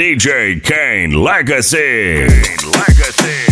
DJ Kaine Legacy. Kaine Legacy.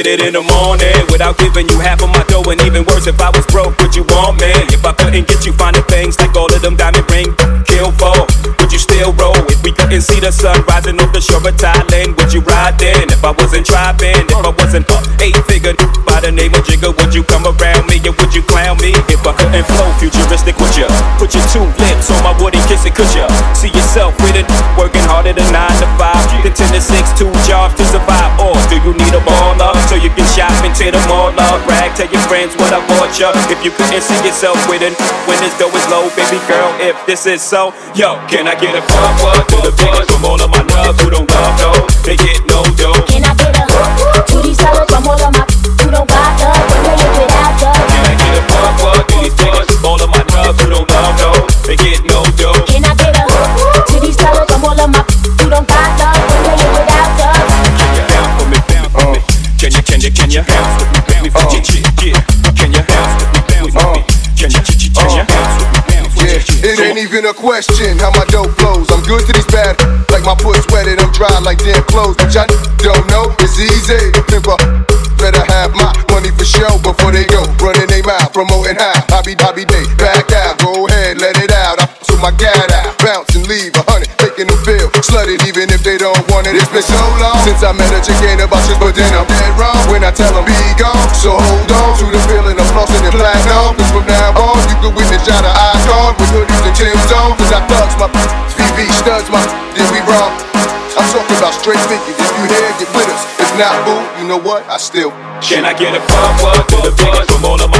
Hit it in the morning without giving you half of my dough. And even worse, if I was broke, would you want me? If I couldn't get you finding things like all of them diamond ring we couldn't see the sun rising off the shore of Thailand, would you ride then? If I wasn't driving, if I wasn't up eight figure by the name of Jigga, would you come around me or would you clown me? If I couldn't flow futuristic, would you put your two lips on my woody kiss it? Could you see yourself with it? Working harder than nine to five, then ten to six, two jobs to survive, or do you need a ball baller? so you can shop into the mall up. Brag, tell your friends what I bought you. If you couldn't see yourself with it, when this dough is low, baby girl, if this is so, yo, can I get a pump up to the biggest from all of my nugs who don't love though? They get no dough. Can I get a to these sellers from all of my who don't got the when they live without the? Can I get a pump up to these biggest all of my nugs who don't love though? They get no dough. Can I get a to these sellers from all of my who don't got the when they live without the? Down for me, down for me. Oh. Can you, can you, can you bounce with me, bounce with oh. me, yeah, yeah. Even a question how my dough flows. I'm good to these bad, like my puss wetted, I'm dry like damn clothes. But y'all don't know, it's easy. Pimper, better have my money for show before they go. Running they mouth, promoting how. Hobby, hobby day, back out, go ahead, let it out. I so my gat out, bounce and leave a hundred, making them feel slutted even if they don't want it. It's been so long since I met a chick, ain't about shit, but then I'm dead wrong when I tell them be gone. So hold on to the feeling of flossing and platinum. Cause from now on, you can witness shot of icon and Tim's. Cause I thugs my VV studs my, did we wrong? I'm talking about straight thinking. If you here, get with us. If not, boo, you know what? I still. Can I get a pump up to the biggest from all of my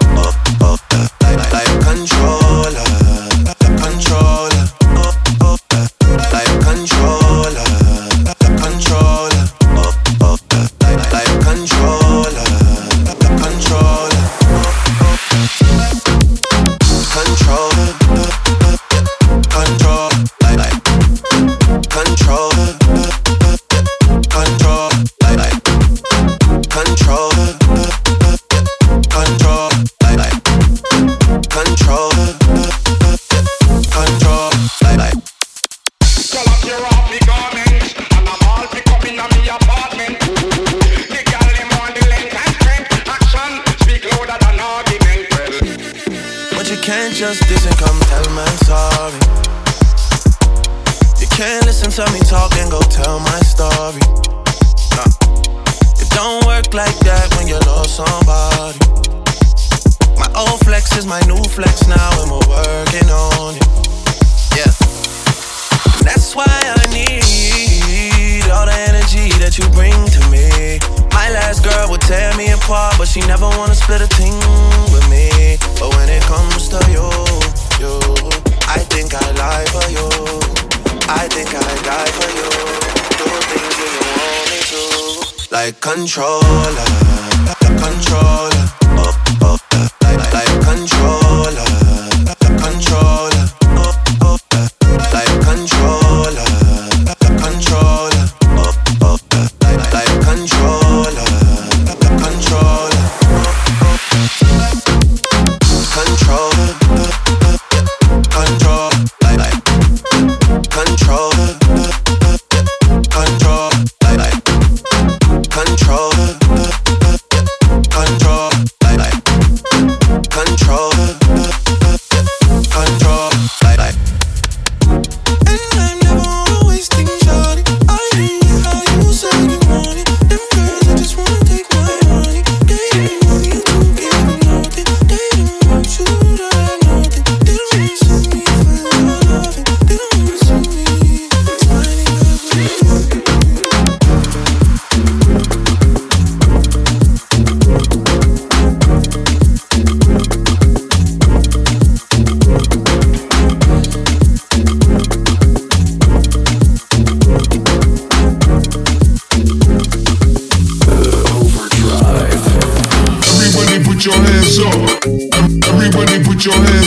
of the life, life control. When somebody. My old flex is my new flex now, and we're working on it. Yeah. And that's why I need all the energy that you bring to me. My last girl would tear me apart, but she never wanna split a thing with me. But when it comes to you, you, I think I lie for you. I think I die for you. Do things you want me to. Like controller, controller, oh, oh, like, like controller,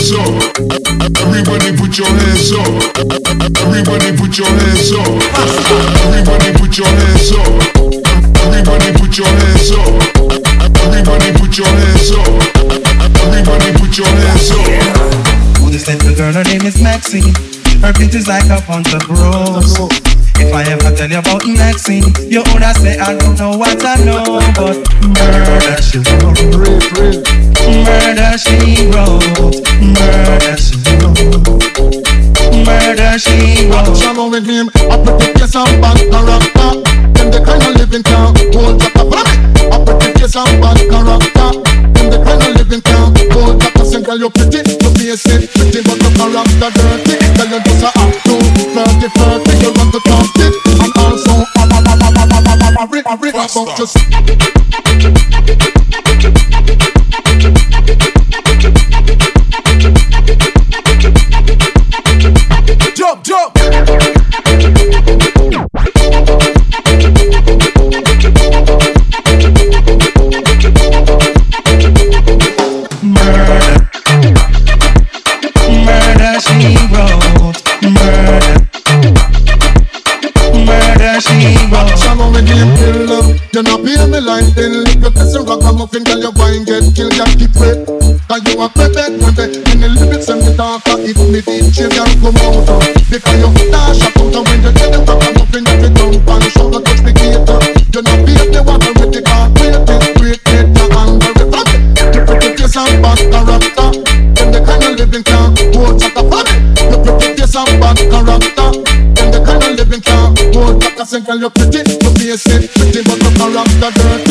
hands up. Everybody put your hands up. Everybody put your hands up. Everybody put your hands up. Everybody put your hands up. Everybody put your hands up. Everybody put your hands up. Who this little girl, her name is Maxine. Her feet is like a bunch of rose. If I ever tell you about Maxine, you would say I don't know what I know, but murder she wrote. Murder she wrote. Murder she wrote. Murder she wrote. Shallow with him, I protect your some bad character. Them the kind of living town, hold up. I protect your some bad character. Them the kind of living town, hold up a single you pretty. You face it pretty, but the character dirty. Tell you just a Cause You're not pay me like then Lick up as a rock I'm muffin Girl, your wine get killed Can't keep wet. Cause you a bebe, bebe In the lyrics and the dark I hit me DJ Girl, come out uh. Because you dash up out When you get the rock I'm muffin If you jump on and shout Touch the gator. You're not pay me what I'm ready Cause wait this great Gator and the rest of it. You put your face and back character When the kind of living can't Hold up for me You put your face and bad character then the kind of living can't Hold up. up Girl, you're pretty, you're it. todo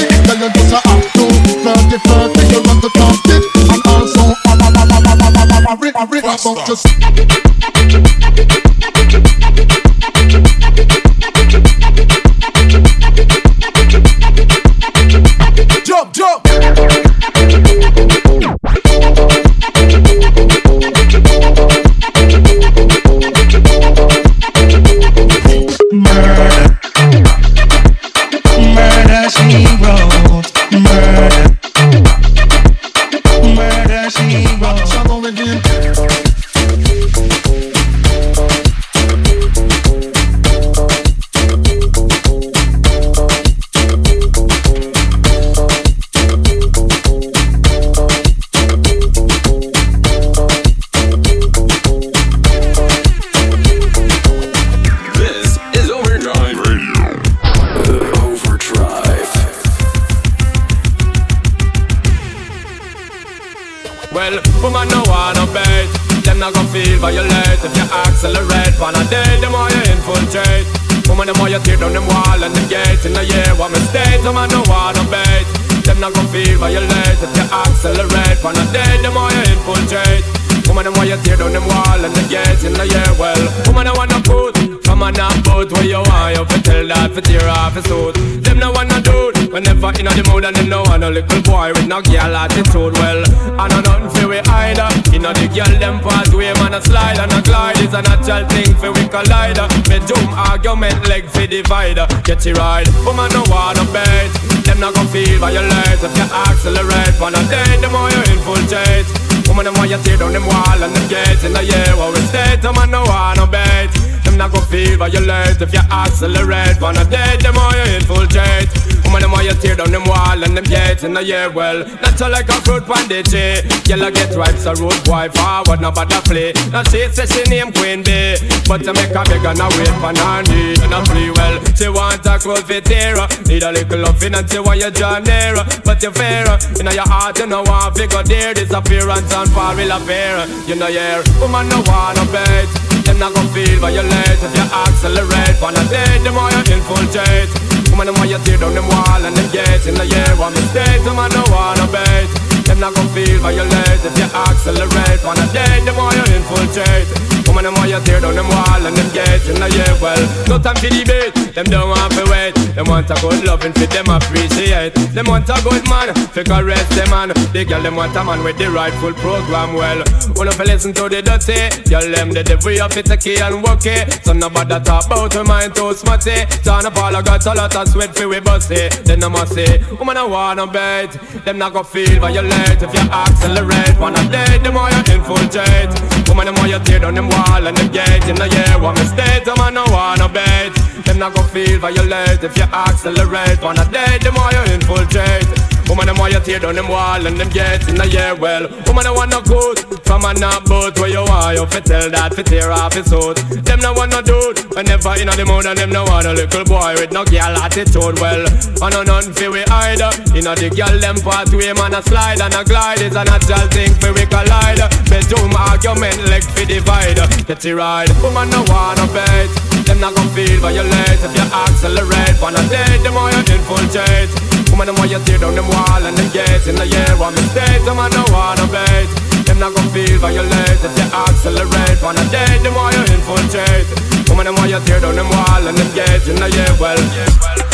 Well, woman no wanna bait Them not gon' feel violate. If you accelerate Wanna date them or you infiltrate. Woman them more you tear down them wall and the gate. In the year what mistake Woman no wanna bait Them not gon' feel violate. If you accelerate Wanna date them or you infiltrate. Woman them more you tear down them wall and the gate. In the year well Woman I wanna put Come on now put where you want You fi tell that fi tear off his suit. Them no wanna do Whenever in the mood and them no want a little boy with no girl attitude Well, I know nothing fi we either. Know the girl them pathway man a slide and a glide It's a natural thing fi we collide Me doom argument leg fi divider. Get it right, woman no wanna bait Them not gon' feel violate If you accelerate Wanna date them or you infiltrate. Woman them want you tear down them wall and them gates. In the year where we stay Them man no wanna bait Them not gon' feel violate If you accelerate Wanna date them or you infiltrate Woman them want you tear down them wall and them gates in the year well Natural like a fruit panditchy Yellow get ripe so road boy forward no bother play. Now she say she name Queen Bee But to make a beg and a wait for need And a free well. She want a clothes fit here Need a little loving and she want you draw nearer But you fair. Know your heart you know want figure there. Disappearance and fall will appear. You know yeah. Woman no wanna bait Them not gon' feel violate If you accelerate Wanna date them or you infiltrate Woman, them want you tear down them wall and them gates in the year one mistake. Them man no wanna bait. Them not gon' feel violate if you accelerate. Wanna date them want you infiltrate. Woman, them want you tear down them wall and them gates in the year. Well, no time for debate. Them don't want to wait. Them want a good loving for them appreciate. Them want a good man for caress them man. The girl them want a man with the rightful program. Well, wanna fi listen to the dirty. Girl them the devil up it key and work it. So nobody talk about her mind too smutty. Turn up all I got a lot of sweat for we it. Then I must say, woman I wanna bait. Them not gon' feel violate if you accelerate. Wanna date them or you infiltrate. Woman them want you tear down them wall and them gate in the year. One mistake, them I no wanna bait. Them not gon' feel violate if you accelerate. Wanna date them or you infiltrate. Woman, them want you tear down them wall and them gates in the year well. Woman, I want no good from a not boat where you are. You fit tell that fit tear off his suit. Them no want no dude whenever in the mood and them no want a little boy with no girl attitude. Well, I know none fi we either. In the girl them pathway man a slide and a glide is a natural thing fi we collide. Bedroom argument leg fi divide. Get it right. Woman no wanna bait. Them not gon' feel violate if you accelerate. Wanna date them or you infiltrate. Woman, them want you tear down them wall and them gates in the year one mistake. Them man no wanna bait. Them not gon' feel violate if you accelerate. Wanna date them or you infiltrate. Woman, them want you tear down them wall and them gates in the year well. This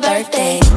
birthday.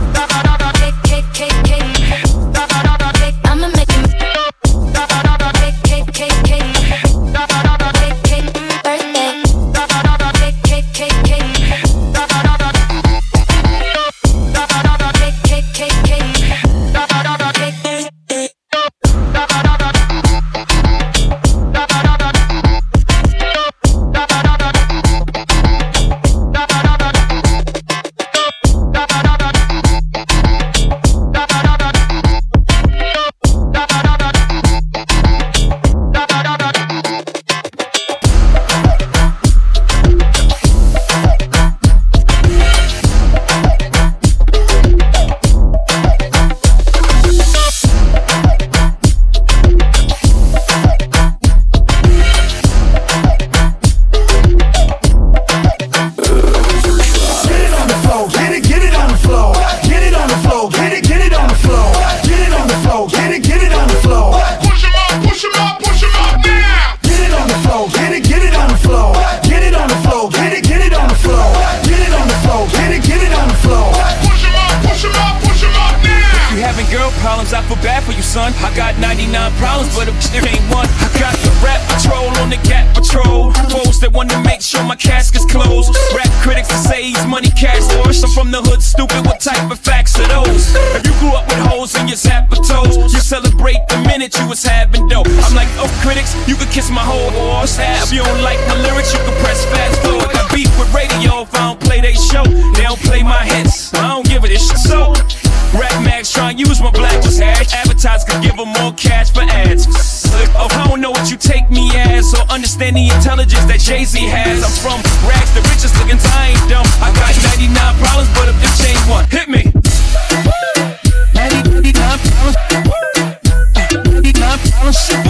My casket's closed. Rap critics that say he's money cash wash. I'm from the hood, stupid. What type of facts are those? If you grew up with hoes in your zapper toes, you celebrate the minute you was having dough. I'm like, oh, critics, you could kiss my whole horse. If you don't like my lyrics, you can press fast forward. Got beef with radio if I don't play they show. They don't play my hits. I don't give it a shit. So. Rap Max trying to use my black tag. Advertisers could give them more cash for ads. Oh, I don't know what you take me as, or understand the intelligence that Jay Z has. I'm from rags, the richest looking, I ain't dumb. I got 99 problems, but if they change one, hit me. 99 problems. 99 problems.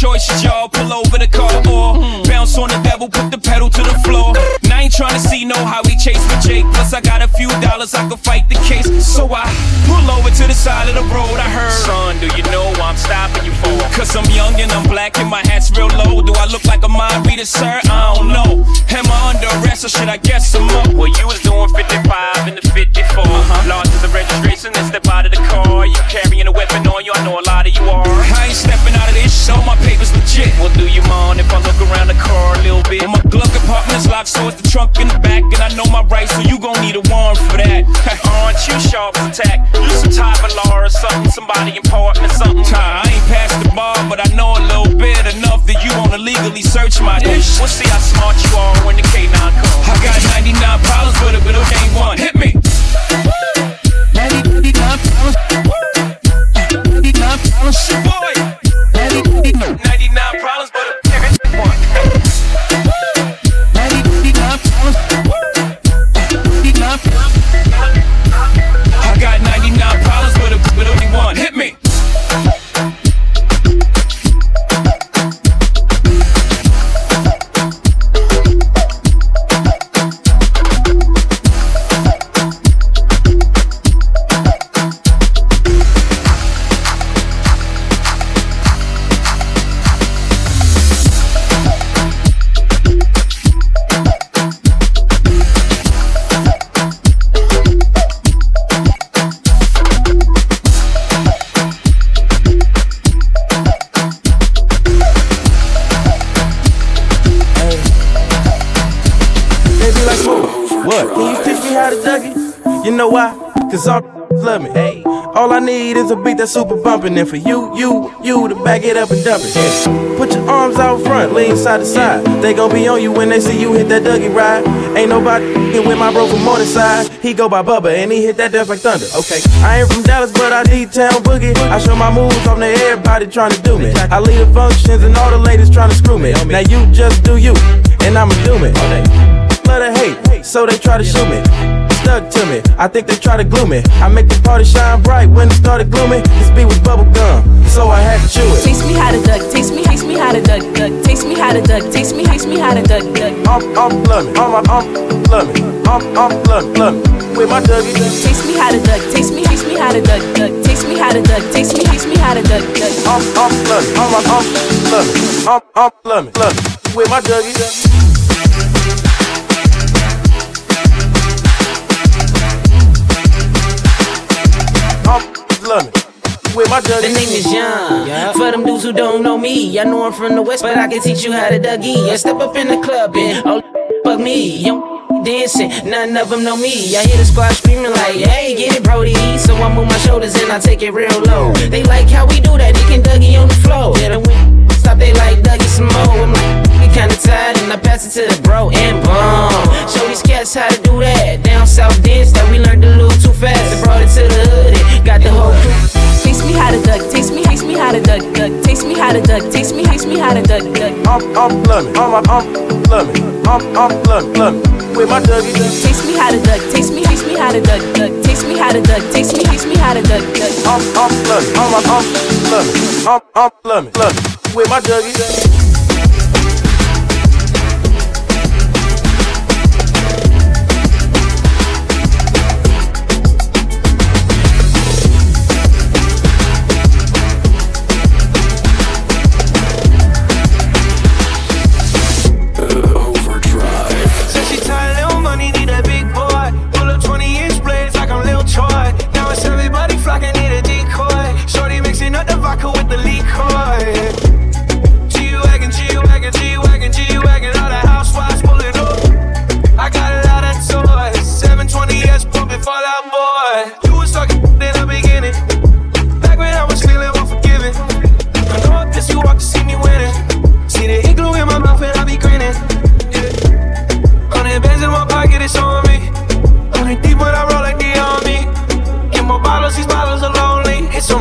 Got y'all. Pull over the car or bounce on the devil, put the pedal to the floor. And I ain't trying to see no how he chase with Jake. Plus, I got a few dollars, I can fight the case. So I pull over to the side of the road. I heard, son, do you know why I'm stopping you for? Cause I'm young and I'm black and my hat's real low. Do I look like a mind reader, sir? I don't know. Am I under arrest or should I guess some more? Well, you was doing 55 in the 54. Uh-huh. Lost to the registration and step out of the car. You carrying a weapon on you, I know a lot of you are. I ain't stepping out of this, so my paper's legit. Well, do you mind if I look around the car a little bit? My glove compartment's locked, so it's the trunk in the back. And I know my rights, so you gon' need a warrant for that. Aren't you sharp attack? You some type of law or something, somebody important or something. I ain't past the bar, but I know a little bit enough that you wanna legally search my dish. We'll see how smart you are when the K9 comes. I got 99 problems, but a bit of ain't one. Hit me. Super and for you, you, you to back it up and dump it. Put your arms out front, lean side to side. They gon' be on you when they see you hit that Dougie ride. Ain't nobody f***ing with my bro from side. He go by Bubba and he hit that dance like thunder. Okay, I ain't from Dallas, but I D-town boogie. I show my moves on to everybody trying to do me. I lead the functions and all the ladies trying to screw me. Now you just do you, and I'ma do me. Love to hate, so they try to shoot me stuck to me. I think they try to glue me. I make the party shine bright when it started gloomy. This beat was bubble gum, so I had to chew it. Taste me how to duck, taste me, taste me how to duck, duck. Taste me how to duck, taste me, taste me how to duck, duck. I'm, I'm loving, I'm, I'm loving, I'm, I'm loving, loving. With my Dougie. Taste me how to duck, taste me, taste me how to duck, duck. Taste me how to duck, taste me, taste me how to duck, duck. I'm, I'm loving, I'm, I'm loving, I'm, I'm loving, loving. With my Dougie. With my the name is Young. Yeah. For them dudes who don't know me, I know I'm from the west, but I can teach you how to Dougie. I step up in the club and oh, fuck me. Young dancing, none of them know me. I hear the squad screaming like, hey, get it, Brody. So I move my shoulders and I take it real low. They like how we do that, they can Dougie on the floor. Yeah, the stop, they like Dougie some more. I'm like, kinda tired and I pass it to the bro and boom. Show these cats how to do that. Down south dance that we learned a little too fast. And brought it to the hood and got the whole crew. Taste me how to duck, taste me, taste me how to duck, duck. Taste me how to duck, taste me, taste me how to duck, duck. I'm, I'm loving, I'm, I'm loving, I'm, I'm loving, loving. With my Dougie. Taste me how to duck, taste me, taste me how to duck, duck. Taste me how to duck, taste me, taste me how to duck, duck. I'm, I'm loving, I'm, I'm loving, I'm, I'm loving, loving. With my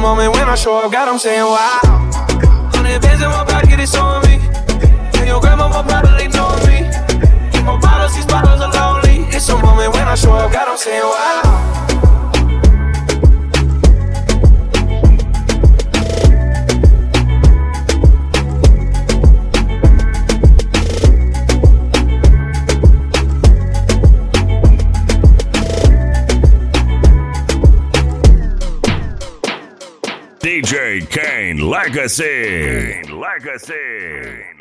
Dougie. saying wow. Hundred bands in my pocket, it's on me. And your grandma will probably know me. Keep my bottles, these bottles are lonely. It's a moment when I show up, God, I'm saying wow. Legacy. Kaine Legacy.